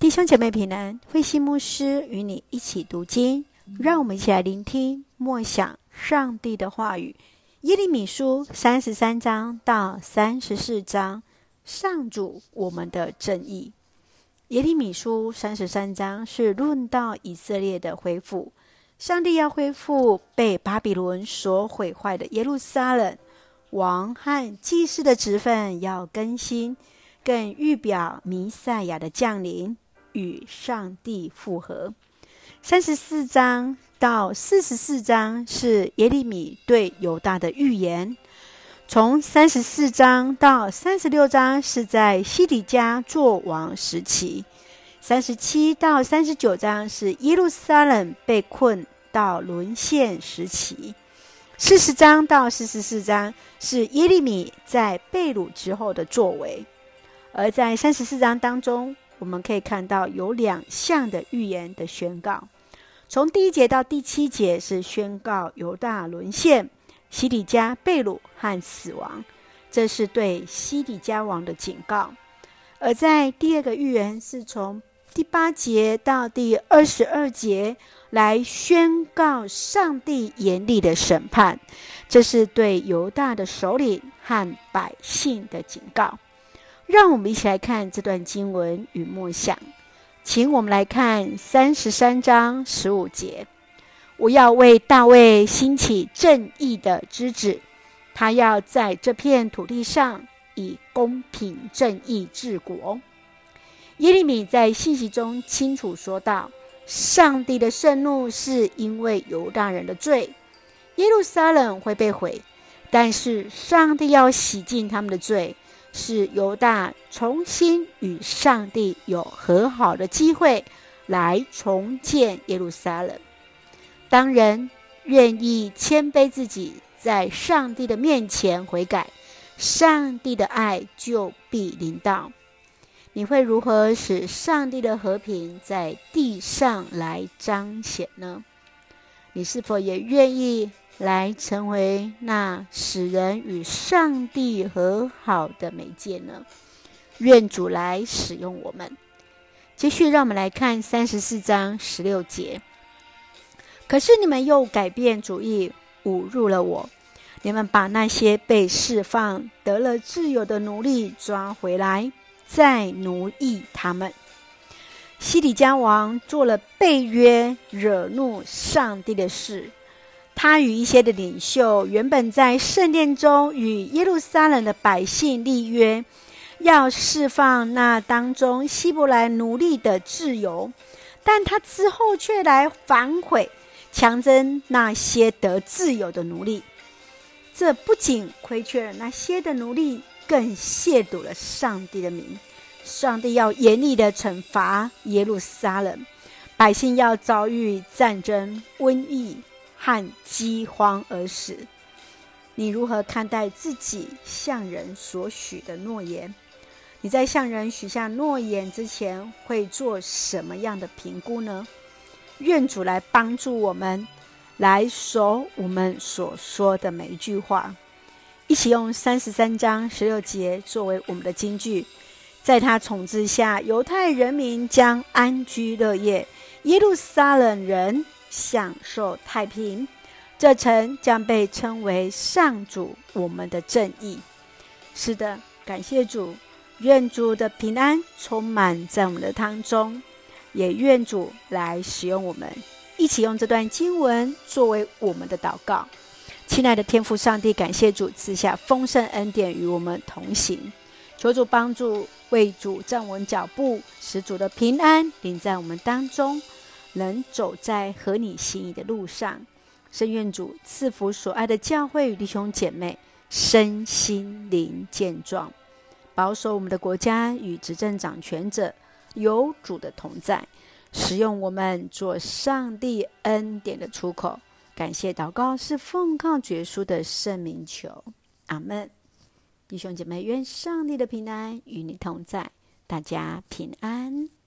弟兄姐妹平安，慧馨牧师与你一起读经，让我们一起来聆听默想上帝的话语。耶利米书三十三章到三十四章，上主我们的正义。耶利米书三十三章是论到以色列的恢复，上帝要恢复被巴比伦所毁坏的耶路撒冷，王和祭司的职分要更新，更预表弥赛亚的降临。与上帝复合。三十四章到四十四章是耶利米对犹大的预言。从三十四章到三十六章是在西底家作王时期。三十七到三十九章是耶路撒冷被困到沦陷时期。四十章到四十四章是耶利米在被掳之后的作为。而在三十四章当中，我们可以看到有两项的预言的宣告，从第一节到第七节是宣告犹大沦陷、西底家被掳和死亡，这是对西底家王的警告；而在第二个预言是从第八节到第二十二节来宣告上帝严厉的审判，这是对犹大的首领和百姓的警告。让我们一起来看这段经文与默想，请我们来看三十三章十五节：“我要为大卫兴起正义的之子，他要在这片土地上以公平正义治国。”耶利米在信息中清楚说道：“上帝的盛怒是因为犹大人的罪，耶路撒冷会被毁，但是上帝要洗净他们的罪。”是犹大重新与上帝有和好的机会，来重建耶路撒冷。当人愿意谦卑自己，在上帝的面前悔改，上帝的爱就必临到。你会如何使上帝的和平在地上来彰显呢？你是否也愿意？来成为那使人与上帝和好的媒介呢？愿主来使用我们。继续，让我们来看三十四章十六节。可是你们又改变主意，侮辱了我。你们把那些被释放得了自由的奴隶抓回来，再奴役他们。西底家王做了背约、惹怒上帝的事。他与一些的领袖原本在圣殿中与耶路撒冷的百姓立约，要释放那当中希伯来奴隶的自由，但他之后却来反悔，强征那些得自由的奴隶。这不仅亏缺了那些的奴隶，更亵渎了上帝的名。上帝要严厉的惩罚耶路撒冷，百姓要遭遇战争、瘟疫。和饥荒而死，你如何看待自己向人所许的诺言？你在向人许下诺言之前，会做什么样的评估呢？愿主来帮助我们，来守我们所说的每一句话。一起用三十三章十六节作为我们的金句，在他统治下，犹太人民将安居乐业，耶路撒冷人。享受太平，这城将被称为上主我们的正义。是的，感谢主，愿主的平安充满在我们的当中，也愿主来使用我们，一起用这段经文作为我们的祷告。亲爱的天父上帝，感谢主赐下丰盛恩典与我们同行，求主帮助，为主站稳脚步，使主的平安临在我们当中。能走在合你心意的路上，圣愿主赐福所爱的教会与弟兄姐妹身心灵健壮，保守我们的国家与执政掌权者有主的同在，使用我们做上帝恩典的出口。感谢祷告是奉靠绝书的圣名求，阿门。弟兄姐妹，愿上帝的平安与你同在，大家平安。